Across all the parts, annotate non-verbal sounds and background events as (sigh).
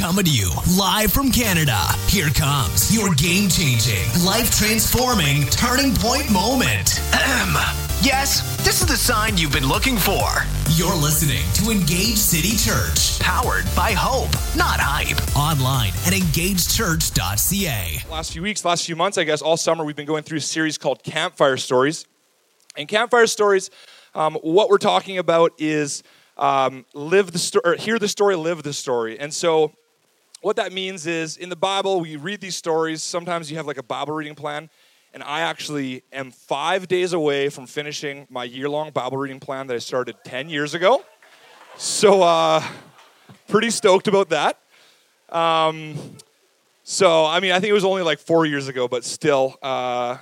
Coming to you live from Canada. Here comes your game changing, life transforming turning point moment. Ahem. Yes, this is the sign you've been looking for. You're listening to Engage City Church, Powered by hope, not hype. online at engagechurch.ca. last few weeks, last few months, I guess, all summer, we've been going through a series called Campfire Stories. And Campfire Stories, um, what we're talking about is um, live the story, hear the story, live the story. And so, what that means is in the Bible, we read these stories. Sometimes you have like a Bible reading plan. And I actually am five days away from finishing my year long Bible reading plan that I started 10 years ago. So, uh, pretty stoked about that. Um, so, I mean, I think it was only like four years ago, but still, uh,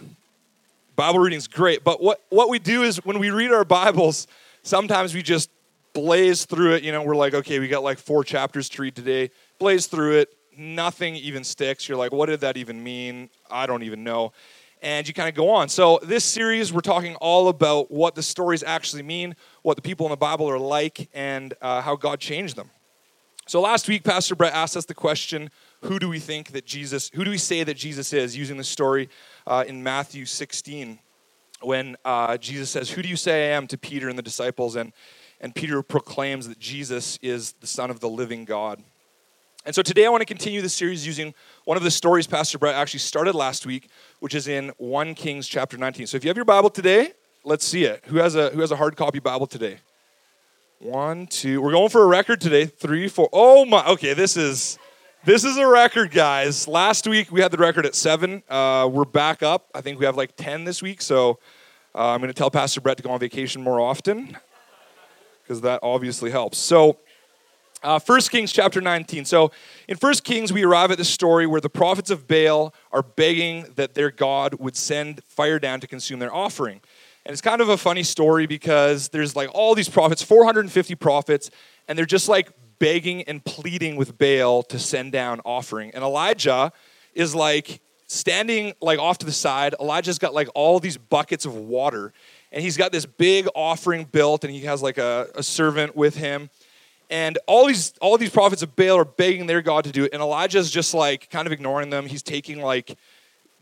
Bible reading's great. But what, what we do is when we read our Bibles, sometimes we just blaze through it. You know, we're like, okay, we got like four chapters to read today. Blaze through it. Nothing even sticks. You're like, what did that even mean? I don't even know. And you kind of go on. So, this series, we're talking all about what the stories actually mean, what the people in the Bible are like, and uh, how God changed them. So last week, Pastor Brett asked us the question, who do we think that Jesus, who do we say that Jesus is, using the story uh, in Matthew 16, when uh, Jesus says, who do you say I am to Peter and the disciples? And, and Peter proclaims that Jesus is the Son of the living God. And so today I want to continue the series using one of the stories Pastor Brett actually started last week, which is in 1 Kings chapter 19. So if you have your Bible today, let's see it. Who has a, who has a hard copy Bible today? One, two. We're going for a record today. Three, four. Oh my. Okay, this is this is a record, guys. Last week we had the record at seven. Uh, we're back up. I think we have like ten this week. So uh, I'm going to tell Pastor Brett to go on vacation more often because that obviously helps. So. Uh, 1 Kings chapter 19. So in 1 Kings, we arrive at this story where the prophets of Baal are begging that their God would send fire down to consume their offering. And it's kind of a funny story because there's like all these prophets, 450 prophets, and they're just like begging and pleading with Baal to send down offering. And Elijah is like standing like off to the side. Elijah's got like all these buckets of water, and he's got this big offering built, and he has like a, a servant with him. And all these all these prophets of Baal are begging their God to do it, and Elijah's just like kind of ignoring them. He's taking like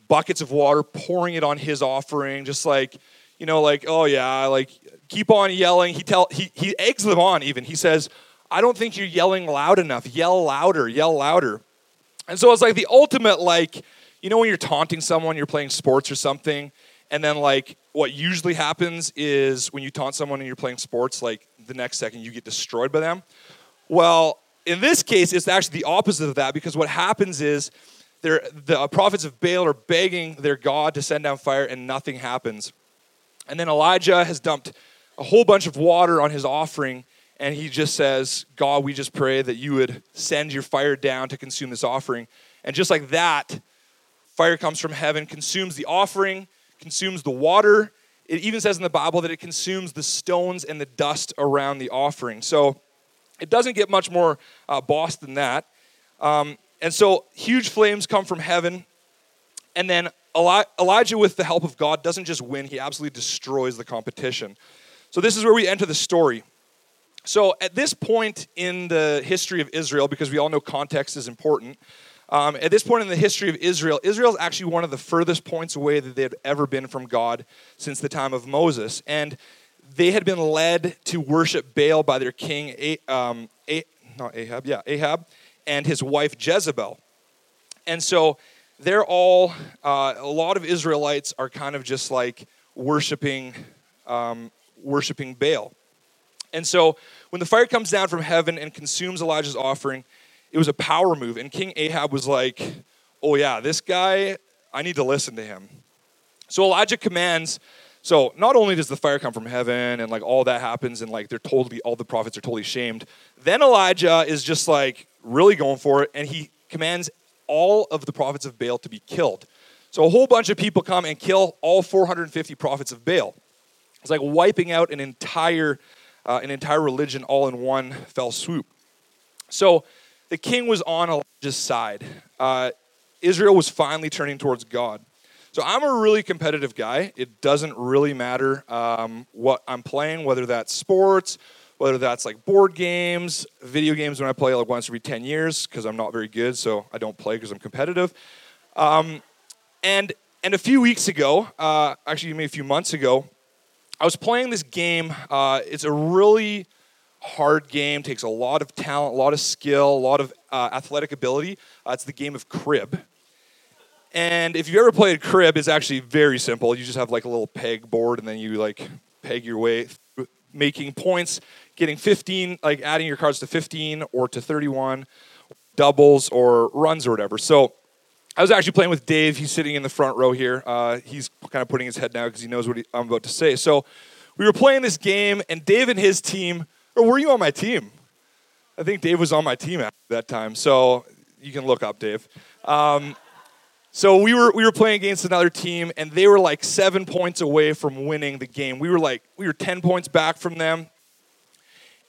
buckets of water, pouring it on his offering, just like, you know, like, oh yeah, like keep on yelling. He tell he he eggs them on even. He says, I don't think you're yelling loud enough. Yell louder, yell louder. And so it's like the ultimate, like, you know, when you're taunting someone, you're playing sports or something, and then like what usually happens is when you taunt someone and you're playing sports, like the next second you get destroyed by them. Well, in this case, it's actually the opposite of that because what happens is the prophets of Baal are begging their God to send down fire and nothing happens. And then Elijah has dumped a whole bunch of water on his offering and he just says, God, we just pray that you would send your fire down to consume this offering. And just like that, fire comes from heaven, consumes the offering, consumes the water. It even says in the Bible that it consumes the stones and the dust around the offering. So it doesn't get much more uh, boss than that. Um, and so huge flames come from heaven. And then Eli- Elijah, with the help of God, doesn't just win, he absolutely destroys the competition. So this is where we enter the story. So at this point in the history of Israel, because we all know context is important, um, at this point in the history of Israel, Israel is actually one of the furthest points away that they had ever been from God since the time of Moses. And they had been led to worship Baal by their king, um, not Ahab, yeah, Ahab, and his wife Jezebel. And so they're all, uh, a lot of Israelites are kind of just like worshiping, um, worshiping Baal. And so when the fire comes down from heaven and consumes Elijah's offering, it was a power move. And King Ahab was like, oh, yeah, this guy, I need to listen to him. So Elijah commands. So not only does the fire come from heaven and like all that happens and like they're totally, all the prophets are totally shamed, then Elijah is just like really going for it and he commands all of the prophets of Baal to be killed. So a whole bunch of people come and kill all 450 prophets of Baal. It's like wiping out an entire uh, an entire religion all in one fell swoop. So the king was on Elijah's side. Uh, Israel was finally turning towards God. So I'm a really competitive guy. It doesn't really matter um, what I'm playing, whether that's sports, whether that's like board games, video games when I play like once every 10 years because I'm not very good, so I don't play because I'm competitive. Um, and, and a few weeks ago, uh, actually maybe a few months ago, I was playing this game. Uh, it's a really hard game, takes a lot of talent, a lot of skill, a lot of uh, athletic ability. Uh, it's the game of crib. And if you've ever played crib, it's actually very simple. You just have like a little peg board, and then you like peg your way, making points, getting 15, like adding your cards to 15 or to 31, doubles or runs or whatever. So I was actually playing with Dave. He's sitting in the front row here. Uh, he's kind of putting his head down because he knows what he, I'm about to say. So we were playing this game, and Dave and his team, or were you on my team? I think Dave was on my team at that time. So you can look up Dave. Um, so we were we were playing against another team, and they were like seven points away from winning the game. We were like we were ten points back from them,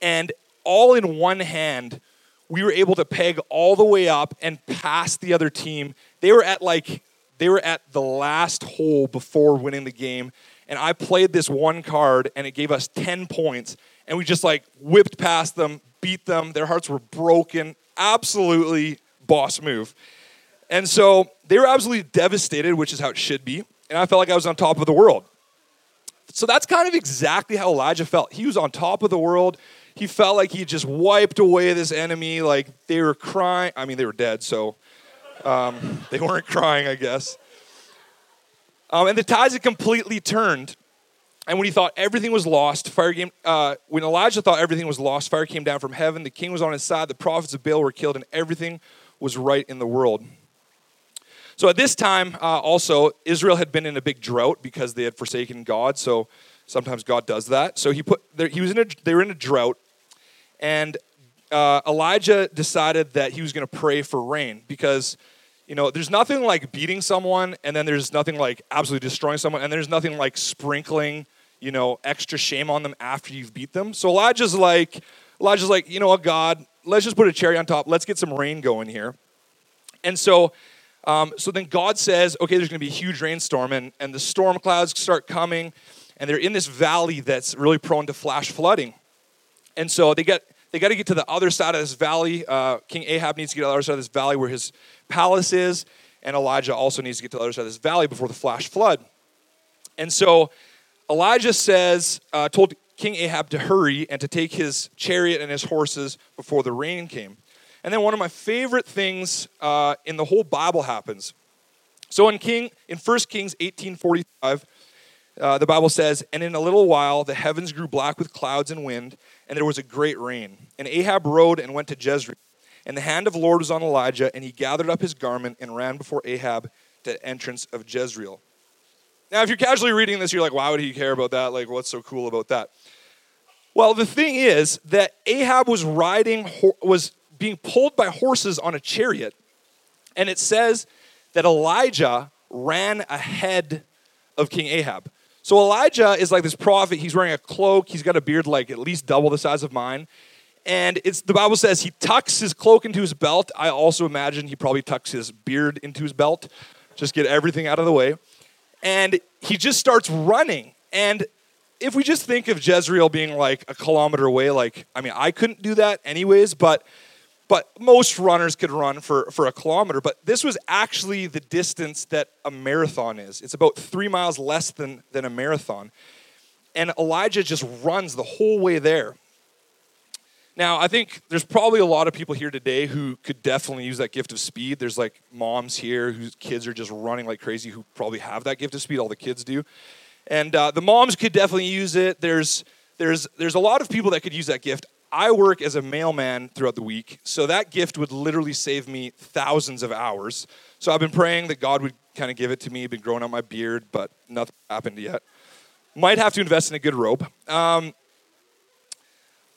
and all in one hand, we were able to peg all the way up and pass the other team. They were at like they were at the last hole before winning the game, and I played this one card, and it gave us ten points, and we just like whipped past them, beat them. Their hearts were broken. Absolutely boss move. And so they were absolutely devastated, which is how it should be. And I felt like I was on top of the world. So that's kind of exactly how Elijah felt. He was on top of the world. He felt like he just wiped away this enemy. Like they were crying. I mean, they were dead, so um, (laughs) they weren't crying, I guess. Um, and the tides had completely turned. And when he thought everything was lost, fire came. Uh, when Elijah thought everything was lost, fire came down from heaven. The king was on his side. The prophets of Baal were killed, and everything was right in the world. So at this time, uh, also, Israel had been in a big drought because they had forsaken God. So sometimes God does that. So he put, he was in a, they were in a drought, and uh, Elijah decided that he was going to pray for rain because, you know, there's nothing like beating someone, and then there's nothing like absolutely destroying someone, and there's nothing like sprinkling, you know, extra shame on them after you've beat them. So Elijah's like, Elijah's like, you know what, God, let's just put a cherry on top. Let's get some rain going here. And so um, so then God says, okay, there's going to be a huge rainstorm, and, and the storm clouds start coming, and they're in this valley that's really prone to flash flooding. And so they get they got to get to the other side of this valley. Uh, King Ahab needs to get to the other side of this valley where his palace is, and Elijah also needs to get to the other side of this valley before the flash flood. And so Elijah says, uh, told King Ahab to hurry and to take his chariot and his horses before the rain came. And then one of my favorite things uh, in the whole Bible happens. So in King in 1 Kings 18:45, uh, the Bible says, "And in a little while the heavens grew black with clouds and wind, and there was a great rain. And Ahab rode and went to Jezreel. And the hand of the Lord was on Elijah, and he gathered up his garment and ran before Ahab to the entrance of Jezreel." Now, if you're casually reading this, you're like, "Why would he care about that? Like, what's so cool about that?" Well, the thing is that Ahab was riding was being pulled by horses on a chariot. And it says that Elijah ran ahead of King Ahab. So Elijah is like this prophet. He's wearing a cloak. He's got a beard like at least double the size of mine. And it's the Bible says he tucks his cloak into his belt. I also imagine he probably tucks his beard into his belt, just get everything out of the way. And he just starts running. And if we just think of Jezreel being like a kilometer away, like, I mean, I couldn't do that anyways, but but most runners could run for, for a kilometer. But this was actually the distance that a marathon is. It's about three miles less than, than a marathon. And Elijah just runs the whole way there. Now, I think there's probably a lot of people here today who could definitely use that gift of speed. There's like moms here whose kids are just running like crazy who probably have that gift of speed. All the kids do. And uh, the moms could definitely use it. There's, there's, there's a lot of people that could use that gift. I work as a mailman throughout the week, so that gift would literally save me thousands of hours. So I've been praying that God would kind of give it to me. Been growing out my beard, but nothing happened yet. Might have to invest in a good robe. Um,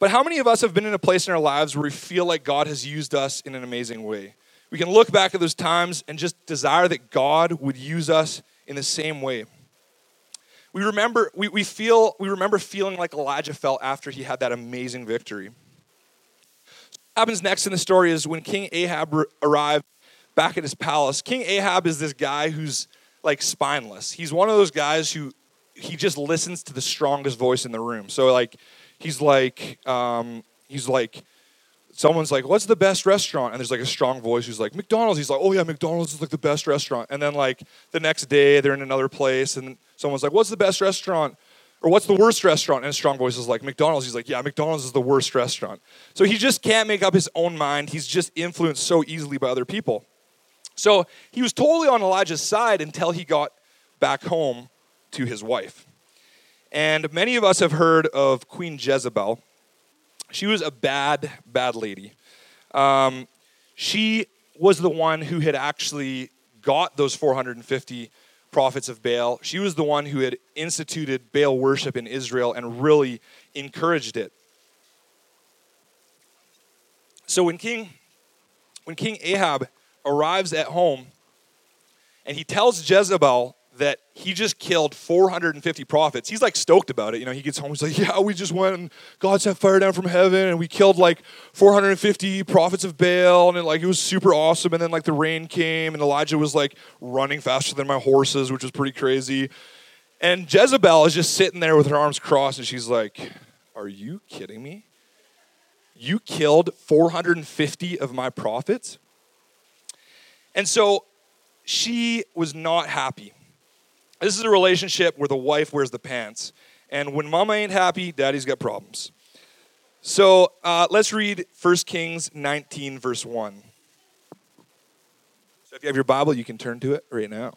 but how many of us have been in a place in our lives where we feel like God has used us in an amazing way? We can look back at those times and just desire that God would use us in the same way. We remember, we, we, feel, we remember feeling like Elijah felt after he had that amazing victory. What happens next in the story is when King Ahab arrived back at his palace. King Ahab is this guy who's like spineless. He's one of those guys who he just listens to the strongest voice in the room. So like he's like, um, he's like, someone's like, "What's the best restaurant?" And there's like a strong voice who's like, "McDonald's." He's like, "Oh yeah, McDonald's is like the best restaurant." And then like the next day they're in another place and someone's like, "What's the best restaurant?" Or what's the worst restaurant? And a strong voice is like, McDonald's. He's like, yeah, McDonald's is the worst restaurant. So he just can't make up his own mind. He's just influenced so easily by other people. So he was totally on Elijah's side until he got back home to his wife. And many of us have heard of Queen Jezebel. She was a bad, bad lady. Um, she was the one who had actually got those 450 prophets of Baal. She was the one who had instituted Baal worship in Israel and really encouraged it. So when King when King Ahab arrives at home and he tells Jezebel that he just killed 450 prophets. He's like stoked about it. You know, he gets home, he's like, Yeah, we just went and God sent fire down from heaven and we killed like 450 prophets of Baal and it, like it was super awesome. And then like the rain came and Elijah was like running faster than my horses, which was pretty crazy. And Jezebel is just sitting there with her arms crossed and she's like, Are you kidding me? You killed 450 of my prophets? And so she was not happy this is a relationship where the wife wears the pants. And when mama ain't happy, daddy's got problems. So uh, let's read 1 Kings 19, verse 1. So if you have your Bible, you can turn to it right now.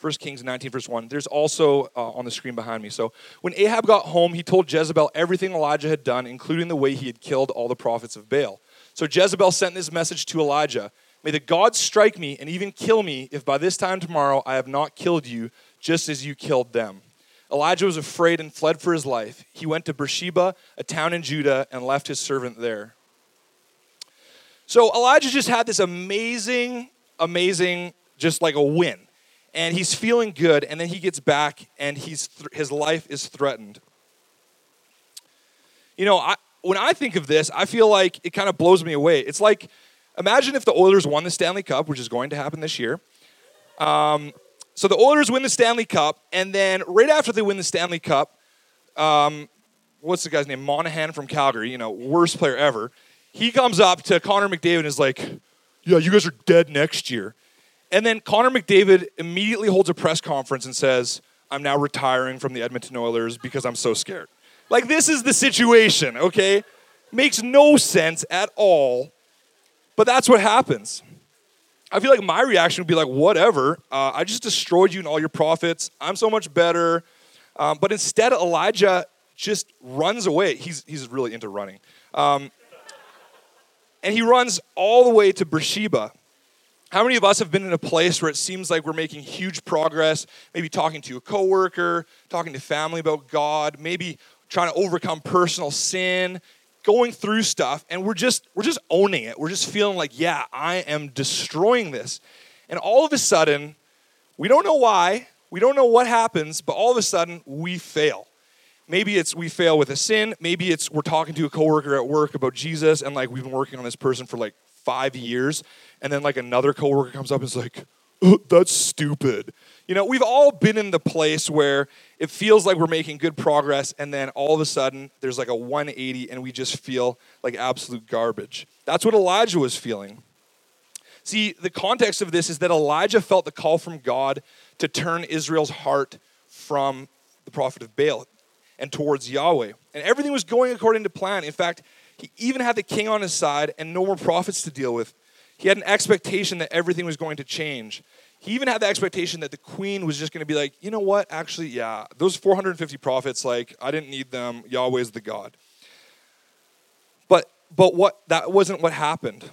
1 Kings 19, verse 1. There's also uh, on the screen behind me. So when Ahab got home, he told Jezebel everything Elijah had done, including the way he had killed all the prophets of Baal. So Jezebel sent this message to Elijah May the gods strike me and even kill me if by this time tomorrow I have not killed you, just as you killed them. Elijah was afraid and fled for his life. He went to Beersheba, a town in Judah, and left his servant there. So Elijah just had this amazing, amazing, just like a win. And he's feeling good, and then he gets back, and he's th- his life is threatened. You know, I, when I think of this, I feel like it kind of blows me away. It's like Imagine if the Oilers won the Stanley Cup, which is going to happen this year. Um, so the Oilers win the Stanley Cup, and then right after they win the Stanley Cup, um, what's the guy's name? Monahan from Calgary, you know, worst player ever. He comes up to Connor McDavid and is like, Yeah, you guys are dead next year. And then Connor McDavid immediately holds a press conference and says, I'm now retiring from the Edmonton Oilers because I'm so scared. Like, this is the situation, okay? Makes no sense at all but that's what happens. I feel like my reaction would be like, whatever. Uh, I just destroyed you and all your prophets. I'm so much better. Um, but instead, Elijah just runs away. He's, he's really into running. Um, and he runs all the way to Beersheba. How many of us have been in a place where it seems like we're making huge progress, maybe talking to a coworker, talking to family about God, maybe trying to overcome personal sin, going through stuff and we're just we're just owning it. We're just feeling like, yeah, I am destroying this. And all of a sudden, we don't know why, we don't know what happens, but all of a sudden we fail. Maybe it's we fail with a sin, maybe it's we're talking to a coworker at work about Jesus and like we've been working on this person for like 5 years and then like another coworker comes up and is like, oh, "That's stupid." You know, we've all been in the place where it feels like we're making good progress, and then all of a sudden there's like a 180 and we just feel like absolute garbage. That's what Elijah was feeling. See, the context of this is that Elijah felt the call from God to turn Israel's heart from the prophet of Baal and towards Yahweh. And everything was going according to plan. In fact, he even had the king on his side and no more prophets to deal with. He had an expectation that everything was going to change. He even had the expectation that the queen was just going to be like, you know what? Actually, yeah, those 450 prophets, like, I didn't need them. Yahweh's the God. But but what that wasn't what happened.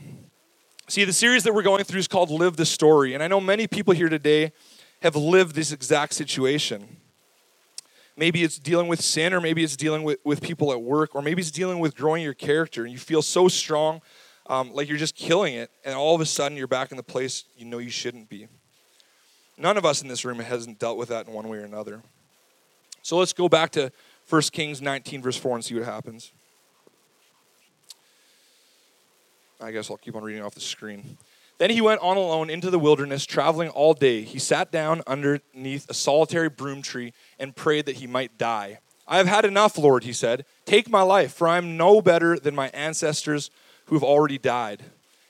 See, the series that we're going through is called Live the Story. And I know many people here today have lived this exact situation. Maybe it's dealing with sin, or maybe it's dealing with, with people at work, or maybe it's dealing with growing your character. And you feel so strong, um, like you're just killing it, and all of a sudden you're back in the place you know you shouldn't be. None of us in this room hasn't dealt with that in one way or another. So let's go back to 1 Kings 19, verse 4, and see what happens. I guess I'll keep on reading off the screen. Then he went on alone into the wilderness, traveling all day. He sat down underneath a solitary broom tree and prayed that he might die. I have had enough, Lord, he said. Take my life, for I am no better than my ancestors who have already died.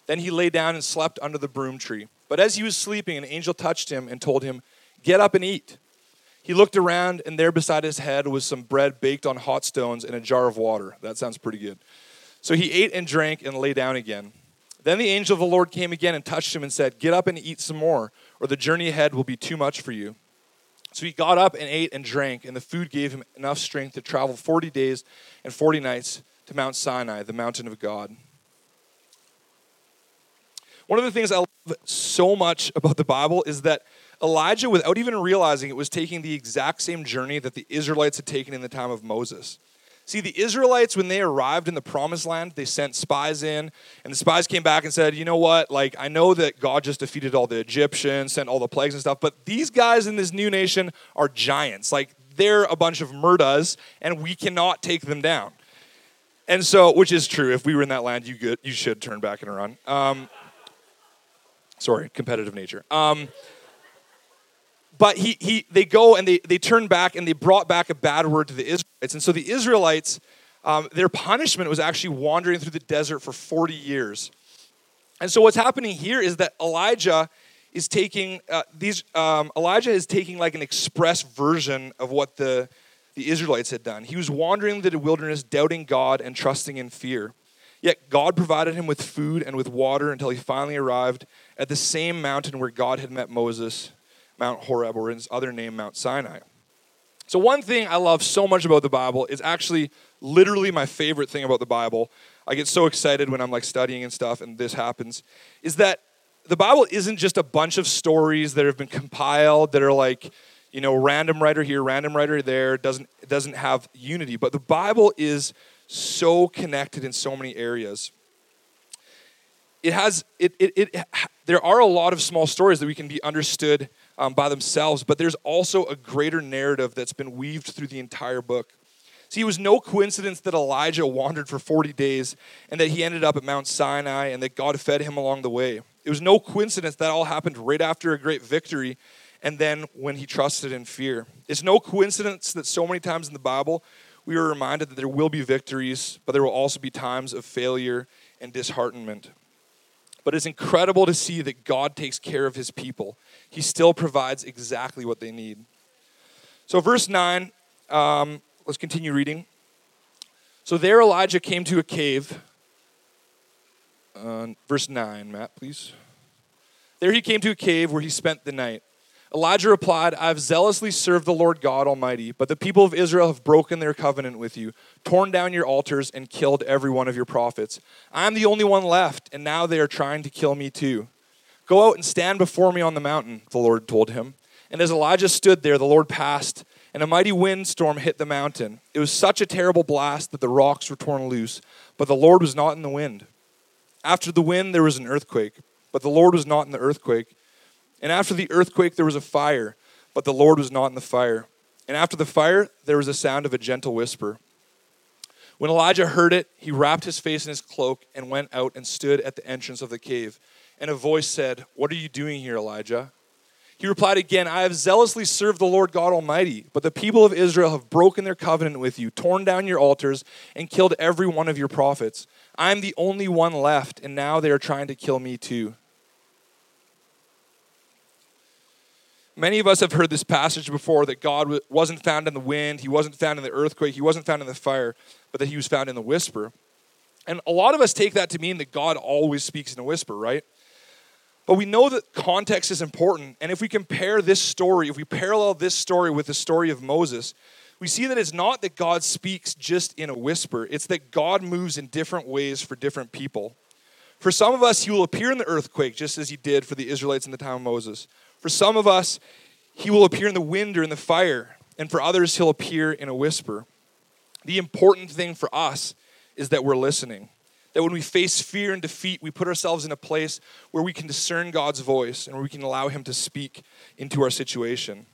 Then he lay down and slept under the broom tree. But as he was sleeping, an angel touched him and told him, Get up and eat. He looked around, and there beside his head was some bread baked on hot stones and a jar of water. That sounds pretty good. So he ate and drank and lay down again. Then the angel of the Lord came again and touched him and said, Get up and eat some more, or the journey ahead will be too much for you. So he got up and ate and drank, and the food gave him enough strength to travel 40 days and 40 nights to Mount Sinai, the mountain of God. One of the things I love so much about the Bible is that Elijah, without even realizing it, was taking the exact same journey that the Israelites had taken in the time of Moses. See, the Israelites, when they arrived in the promised land, they sent spies in, and the spies came back and said, You know what? Like, I know that God just defeated all the Egyptians, sent all the plagues and stuff, but these guys in this new nation are giants. Like, they're a bunch of murdas, and we cannot take them down. And so, which is true. If we were in that land, you, you should turn back and run. Um, sorry, competitive nature. Um, but he, he, they go and they, they turn back and they brought back a bad word to the Israelites. And so the Israelites, um, their punishment was actually wandering through the desert for 40 years. And so what's happening here is that Elijah is taking uh, these. Um, Elijah is taking like an express version of what the the Israelites had done. He was wandering the wilderness, doubting God and trusting in fear. Yet God provided him with food and with water until he finally arrived at the same mountain where God had met Moses Mount Horeb, or his other name, Mount Sinai. So, one thing I love so much about the Bible is actually literally my favorite thing about the Bible. I get so excited when I'm like studying and stuff, and this happens, is that the Bible isn't just a bunch of stories that have been compiled that are like, you know, random writer here, random writer there. Doesn't doesn't have unity, but the Bible is so connected in so many areas. It has it, it, it there are a lot of small stories that we can be understood um, by themselves, but there's also a greater narrative that's been weaved through the entire book. See, it was no coincidence that Elijah wandered for 40 days and that he ended up at Mount Sinai and that God fed him along the way. It was no coincidence that all happened right after a great victory and then when he trusted in fear. It's no coincidence that so many times in the Bible we are reminded that there will be victories, but there will also be times of failure and disheartenment. But it's incredible to see that God takes care of his people he still provides exactly what they need. So, verse 9, um, let's continue reading. So, there Elijah came to a cave. Uh, verse 9, Matt, please. There he came to a cave where he spent the night. Elijah replied, I have zealously served the Lord God Almighty, but the people of Israel have broken their covenant with you, torn down your altars, and killed every one of your prophets. I am the only one left, and now they are trying to kill me too. Go out and stand before me on the mountain, the Lord told him. And as Elijah stood there, the Lord passed, and a mighty windstorm hit the mountain. It was such a terrible blast that the rocks were torn loose, but the Lord was not in the wind. After the wind, there was an earthquake, but the Lord was not in the earthquake. And after the earthquake, there was a fire, but the Lord was not in the fire. And after the fire, there was a sound of a gentle whisper. When Elijah heard it, he wrapped his face in his cloak and went out and stood at the entrance of the cave and a voice said, What are you doing here, Elijah? He replied again, I have zealously served the Lord God Almighty, but the people of Israel have broken their covenant with you, torn down your altars, and killed every one of your prophets. I am the only one left, and now they are trying to kill me too. Many of us have heard this passage before that God wasn't found in the wind, He wasn't found in the earthquake, He wasn't found in the fire, but that He was found in the whisper. And a lot of us take that to mean that God always speaks in a whisper, right? But we know that context is important. And if we compare this story, if we parallel this story with the story of Moses, we see that it's not that God speaks just in a whisper, it's that God moves in different ways for different people. For some of us, he will appear in the earthquake, just as he did for the Israelites in the time of Moses. For some of us, he will appear in the wind or in the fire. And for others, he'll appear in a whisper. The important thing for us is that we're listening. That when we face fear and defeat, we put ourselves in a place where we can discern God's voice and where we can allow Him to speak into our situation.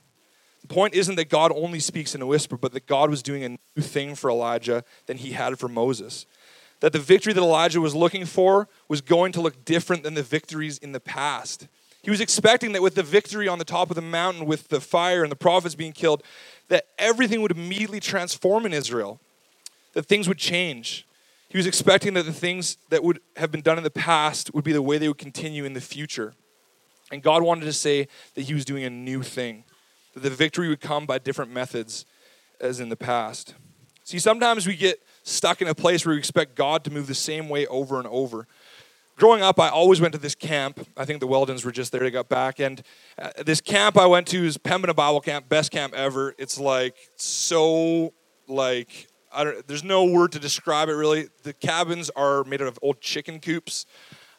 The point isn't that God only speaks in a whisper, but that God was doing a new thing for Elijah than He had for Moses. that the victory that Elijah was looking for was going to look different than the victories in the past. He was expecting that with the victory on the top of the mountain, with the fire and the prophets being killed, that everything would immediately transform in Israel, that things would change. He was expecting that the things that would have been done in the past would be the way they would continue in the future. And God wanted to say that He was doing a new thing, that the victory would come by different methods as in the past. See, sometimes we get stuck in a place where we expect God to move the same way over and over. Growing up, I always went to this camp. I think the Weldons were just there. They got back. And uh, this camp I went to is Pembina Bible Camp, best camp ever. It's like so, like, I don't, there's no word to describe it really. The cabins are made out of old chicken coops.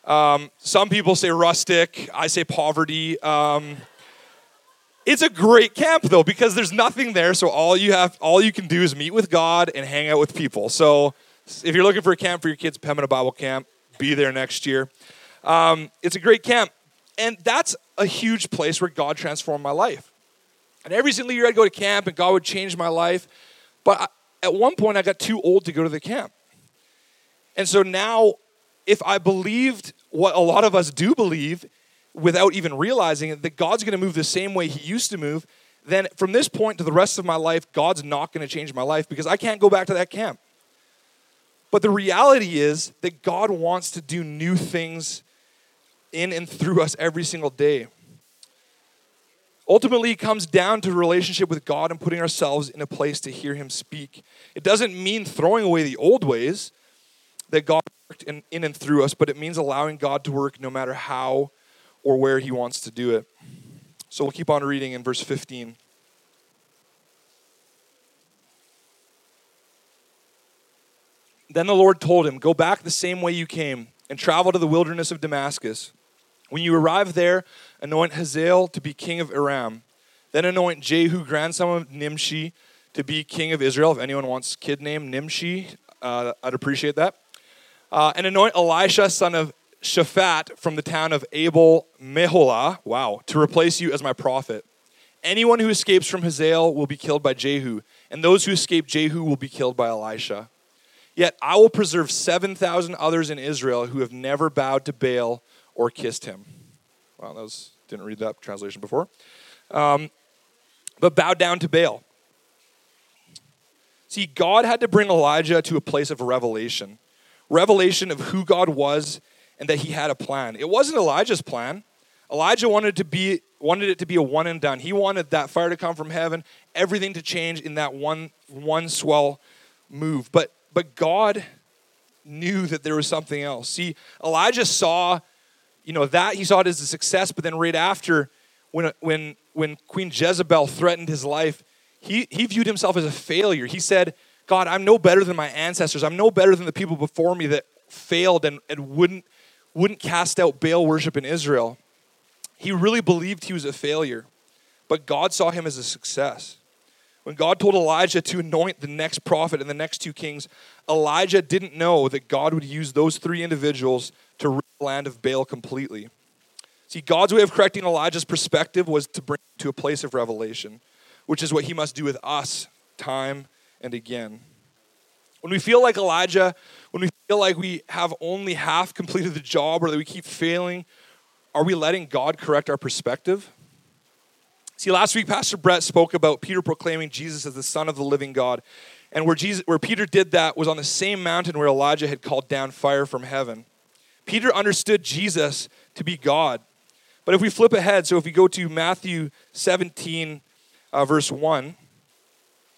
Um, some people say rustic. I say poverty. Um, it's a great camp though because there's nothing there, so all you have, all you can do is meet with God and hang out with people. So if you're looking for a camp for your kids, Pembina Bible Camp, be there next year. Um, it's a great camp, and that's a huge place where God transformed my life. And every single year I'd go to camp, and God would change my life. But I, at one point, I got too old to go to the camp, and so now, if I believed what a lot of us do believe, without even realizing it, that God's going to move the same way He used to move, then from this point to the rest of my life, God's not going to change my life because I can't go back to that camp. But the reality is that God wants to do new things in and through us every single day. Ultimately, it comes down to relationship with God and putting ourselves in a place to hear Him speak. It doesn't mean throwing away the old ways that God worked in, in and through us, but it means allowing God to work no matter how or where he wants to do it. So we'll keep on reading in verse 15. Then the Lord told him, Go back the same way you came and travel to the wilderness of Damascus. When you arrive there, anoint Hazael to be king of Aram. Then anoint Jehu, grandson of Nimshi, to be king of Israel. If anyone wants kid name Nimshi, uh, I'd appreciate that. Uh, and anoint Elisha, son of Shaphat from the town of Abel Meholah, wow, to replace you as my prophet. Anyone who escapes from Hazael will be killed by Jehu, and those who escape Jehu will be killed by Elisha. Yet I will preserve 7,000 others in Israel who have never bowed to Baal or kissed him. Well, that was, didn't read that translation before. Um, but bowed down to Baal. See, God had to bring Elijah to a place of revelation revelation of who God was and that he had a plan. It wasn't Elijah's plan. Elijah wanted to be wanted it to be a one and done. He wanted that fire to come from heaven, everything to change in that one one swell move. But but God knew that there was something else. See, Elijah saw, you know, that he saw it as a success, but then right after, when when when Queen Jezebel threatened his life, he he viewed himself as a failure. He said, God, I'm no better than my ancestors. I'm no better than the people before me that failed and, and wouldn't wouldn't cast out Baal worship in Israel. He really believed he was a failure, but God saw him as a success. When God told Elijah to anoint the next prophet and the next two kings, Elijah didn't know that God would use those three individuals to rid the land of Baal completely. See, God's way of correcting Elijah's perspective was to bring him to a place of revelation, which is what he must do with us time and again. When we feel like Elijah, when we feel like we have only half completed the job or that we keep failing, are we letting God correct our perspective? See, last week, Pastor Brett spoke about Peter proclaiming Jesus as the Son of the living God. And where, Jesus, where Peter did that was on the same mountain where Elijah had called down fire from heaven. Peter understood Jesus to be God. But if we flip ahead, so if we go to Matthew 17, uh, verse 1,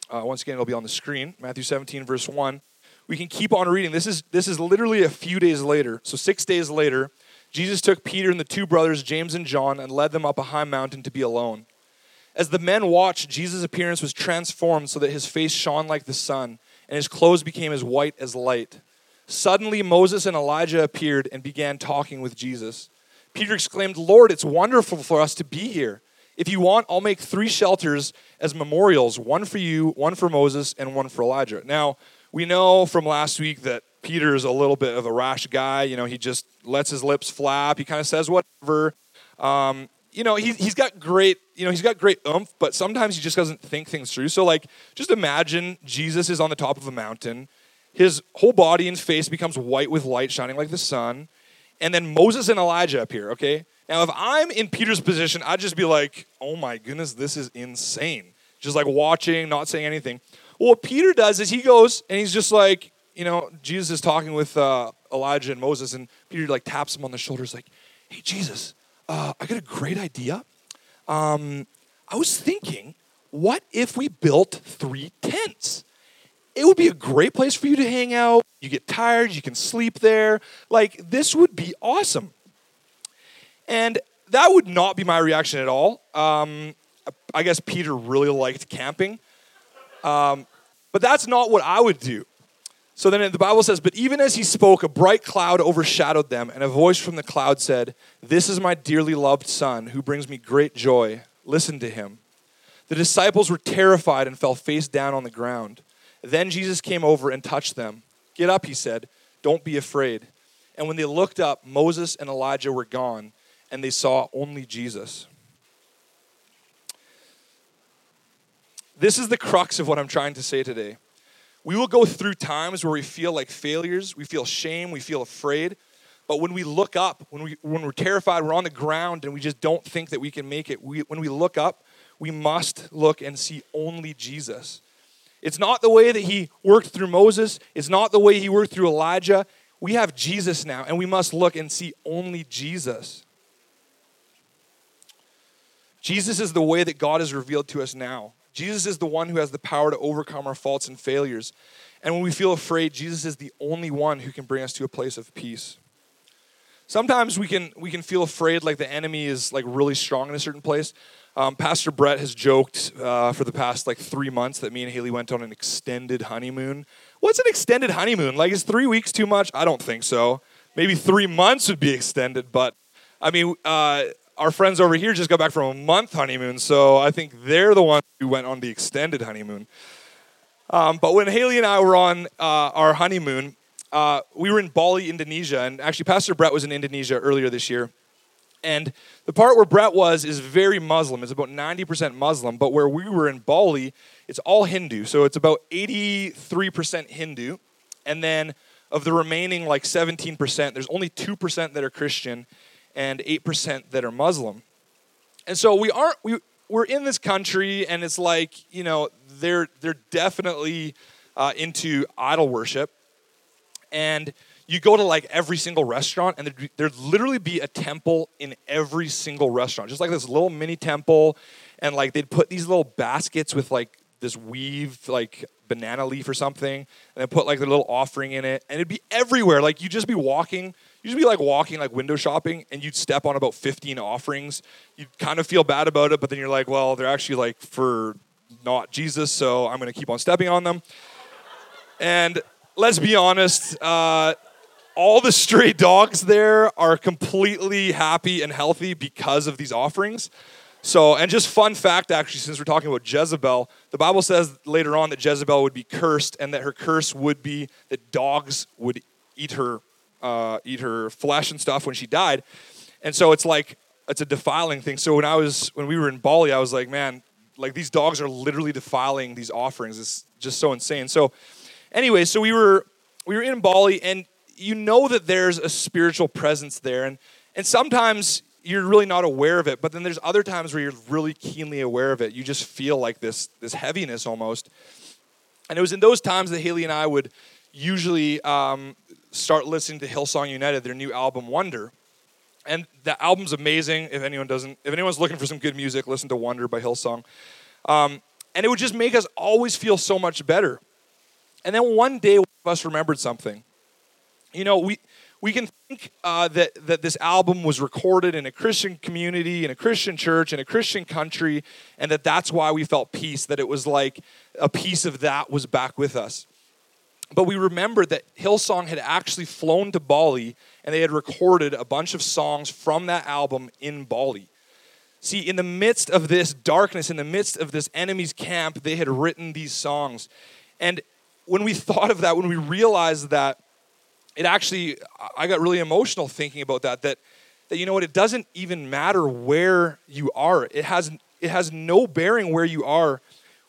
uh, once again, it'll be on the screen. Matthew 17, verse 1. We can keep on reading. This is, this is literally a few days later. So, six days later, Jesus took Peter and the two brothers, James and John, and led them up a high mountain to be alone. As the men watched, Jesus' appearance was transformed so that his face shone like the sun, and his clothes became as white as light. Suddenly, Moses and Elijah appeared and began talking with Jesus. Peter exclaimed, Lord, it's wonderful for us to be here. If you want, I'll make three shelters as memorials one for you, one for Moses, and one for Elijah. Now, we know from last week that Peter is a little bit of a rash guy. You know, he just lets his lips flap. He kind of says whatever. Um, you know, he, he's got great, you know, he's got great oomph, but sometimes he just doesn't think things through. So, like, just imagine Jesus is on the top of a mountain. his whole body and face becomes white with light shining like the sun. And then Moses and Elijah appear, okay? Now, if I'm in Peter's position, I'd just be like, oh my goodness, this is insane. Just like watching, not saying anything. Well, what Peter does is he goes and he's just like, you know, Jesus is talking with uh, Elijah and Moses, and Peter like taps him on the shoulders, like, hey, Jesus, uh, I got a great idea. Um, I was thinking, what if we built three tents? it would be a great place for you to hang out. You get tired, you can sleep there. Like, this would be awesome. And that would not be my reaction at all. Um, I guess Peter really liked camping. Um, but that's not what I would do. So then the Bible says, But even as he spoke, a bright cloud overshadowed them, and a voice from the cloud said, This is my dearly loved son, who brings me great joy. Listen to him. The disciples were terrified and fell face down on the ground. Then Jesus came over and touched them. Get up, he said. Don't be afraid. And when they looked up, Moses and Elijah were gone, and they saw only Jesus. This is the crux of what I'm trying to say today. We will go through times where we feel like failures, we feel shame, we feel afraid. But when we look up, when, we, when we're terrified, we're on the ground and we just don't think that we can make it, we, when we look up, we must look and see only Jesus. It's not the way that he worked through Moses, it's not the way he worked through Elijah. We have Jesus now, and we must look and see only Jesus. Jesus is the way that God has revealed to us now. Jesus is the one who has the power to overcome our faults and failures. And when we feel afraid, Jesus is the only one who can bring us to a place of peace. Sometimes we can we can feel afraid like the enemy is like really strong in a certain place. Um, Pastor Brett has joked uh, for the past like three months that me and Haley went on an extended honeymoon. What's an extended honeymoon? Like, is three weeks too much? I don't think so. Maybe three months would be extended, but I mean, uh, our friends over here just got back from a month honeymoon, so I think they're the ones who went on the extended honeymoon. Um, but when Haley and I were on uh, our honeymoon, uh, we were in Bali, Indonesia, and actually, Pastor Brett was in Indonesia earlier this year. And the part where Brett was is very Muslim. It's about 90% Muslim. But where we were in Bali, it's all Hindu. So it's about 83% Hindu. And then of the remaining like 17%, there's only 2% that are Christian and 8% that are Muslim. And so we aren't, we, we're in this country and it's like, you know, they're, they're definitely uh, into idol worship. And you go to like every single restaurant and there'd, there'd, literally be a temple in every single restaurant just like this little mini temple and like they'd put these little baskets with like this weave like banana leaf or something and then put like the little offering in it and it'd be everywhere like you'd just be walking you'd be like walking like window shopping and you'd step on about 15 offerings you'd kind of feel bad about it but then you're like well they're actually like for not jesus so i'm to keep on stepping on them and let's be honest uh, all the stray (laughs) dogs there are completely happy and healthy because of these offerings. So, and just fun fact actually, since we're talking about Jezebel, the Bible says later on that Jezebel would be cursed and that her curse would be that dogs would eat her, uh, eat her flesh and stuff when she died. And so it's like, it's a defiling thing. So when I was, when we were in Bali, I was like, man, like these dogs are literally defiling these offerings. It's just so insane. So anyway, so we were, we were in Bali and you know that there's a spiritual presence there. And, and sometimes you're really not aware of it, but then there's other times where you're really keenly aware of it. You just feel like this, this heaviness almost. And it was in those times that Haley and I would usually um, start listening to Hillsong United, their new album Wonder. And the album's amazing. If anyone doesn't, if anyone's looking for some good music, listen to Wonder by Hillsong. Um, and it would just make us always feel so much better. And then one day, one of us remembered something you know, we we can think uh, that that this album was recorded in a Christian community, in a Christian church, in a Christian country, and that that's why we felt peace. That it was like a piece of that was back with us. But we remembered that Hillsong had actually flown to Bali and they had recorded a bunch of songs from that album in Bali. See, in the midst of this darkness, in the midst of this enemy's camp, they had written these songs. And when we (laughs) thought of that, when we realized that, it actually i got really emotional thinking about that that that you know what it doesn't even matter where you are it has it has no bearing where you are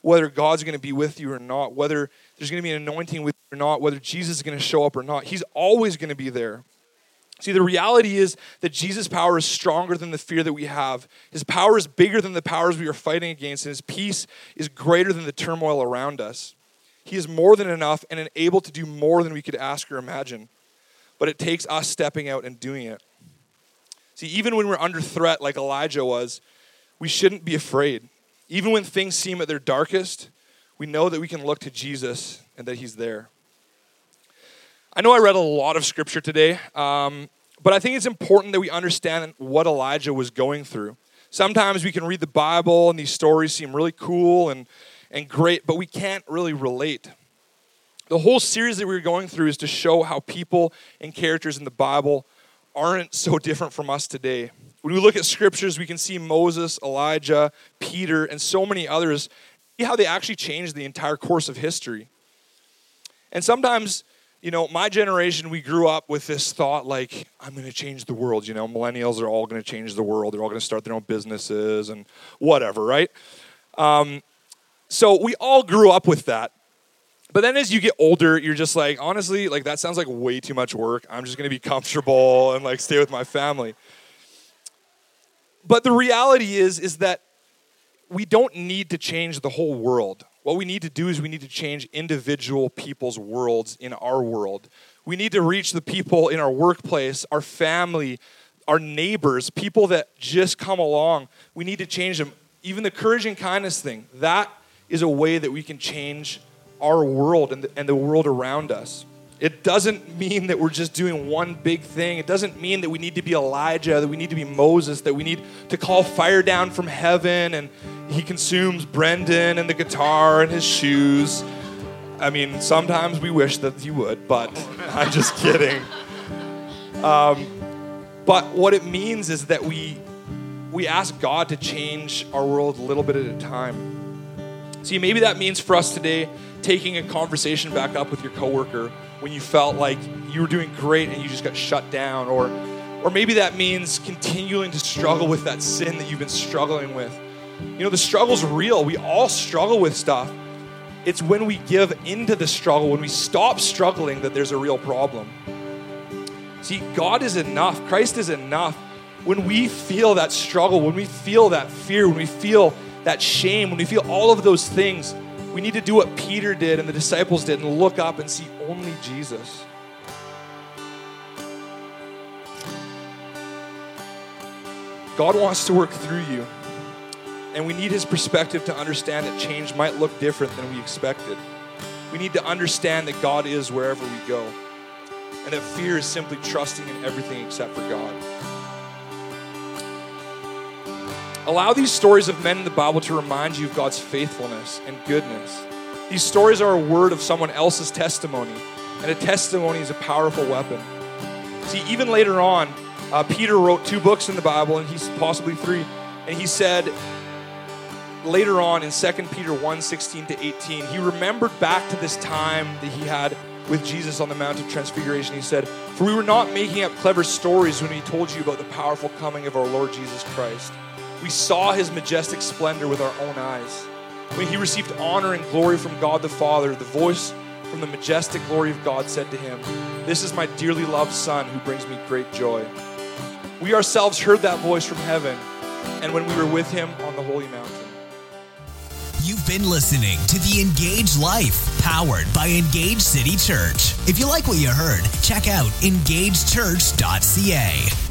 whether God's going to be with you or not, whether there's going to be an anointing with you or not, whether Jesus is going to show up or not. He's always going to be there. See, the reality is that Jesus' power is stronger than the fear that we have. His power is bigger than the powers we are fighting against, and his peace is greater than the turmoil around us. He is more than enough and able to do more than we could ask or imagine. But it takes us stepping out and doing it. See, even when we're under threat, like Elijah was, we shouldn't be afraid. Even when things seem at their darkest, we know that we can look to Jesus and that he's there. I know I read a lot of scripture today, um, but I think it's important that we understand what Elijah was going through. Sometimes we can read the Bible and these stories seem really cool and, and great, but we can't really relate. The whole series that we're going through is to show how people and characters in the Bible aren't so different from us today. When we look at scriptures, we can see Moses, Elijah, Peter, and so many others, see how they actually changed the entire course of history. And sometimes you know, my generation, we grew up with this thought like, I'm going to change the world. You know, millennials are all going to change the world. They're all going to start their own businesses and whatever, right? Um, so we all grew up with that. But then as you get older, you're just like, honestly, like that sounds like way too much work. I'm just going to be comfortable and like stay with my family. But the reality is, is that we don't need to change the whole world. What we need to do is we need to change individual people's worlds in our world. We need to reach the people in our workplace, our family, our neighbors, people that just come along. We need to change them. Even the courage and kindness thing, that is a way that we can change our world and the, and the world around us. It doesn't mean that we're just doing one big thing. It doesn't mean that we need to be Elijah, that we need to be Moses, that we need to call fire down from heaven and he consumes Brendan and the guitar and his shoes. I mean, sometimes we wish that he would, but (laughs) I'm just kidding. Um, but what it means is that we we ask God to change our world a little bit at a time. See, maybe that means for us today taking a conversation back up with your coworker when you felt like you were doing great and you just got shut down or or maybe that means continuing to struggle with that sin that you've been struggling with. You know, the struggle's real. We all struggle with stuff. It's when we give into the struggle, when we stop struggling, that there's a real problem. See, God is enough. Christ is enough. When we feel that struggle, when we feel that fear, when we feel that shame, when we feel all of those things, we need to do what Peter did and the disciples did and look up and see only Jesus. God wants to work through you. And we need his perspective to understand that change might look different than we expected. We need to understand that God is wherever we go. And that fear is simply trusting in everything except for God. Allow these stories of men in the Bible to remind you of God's faithfulness and goodness. These stories are a word of someone else's testimony, and a testimony is a powerful weapon. See, even later on, uh, Peter wrote two books in the Bible, and he's possibly three, and he said later on in 2 Peter 1 16 to 18, he remembered back to this time that he had with Jesus on the Mount of Transfiguration. He said, For we were not making up clever stories when we told you about the powerful coming of our Lord Jesus Christ. We saw his majestic splendor with our own eyes. When he received honor and glory from God the Father, the voice from the majestic glory of God said to him, This is my dearly loved Son who brings me great joy. We ourselves heard that voice from heaven, and when we were with him on the holy mountain. You've been listening to The Engaged Life, powered by Engaged City Church. If you like what you heard, check out engagedchurch.ca.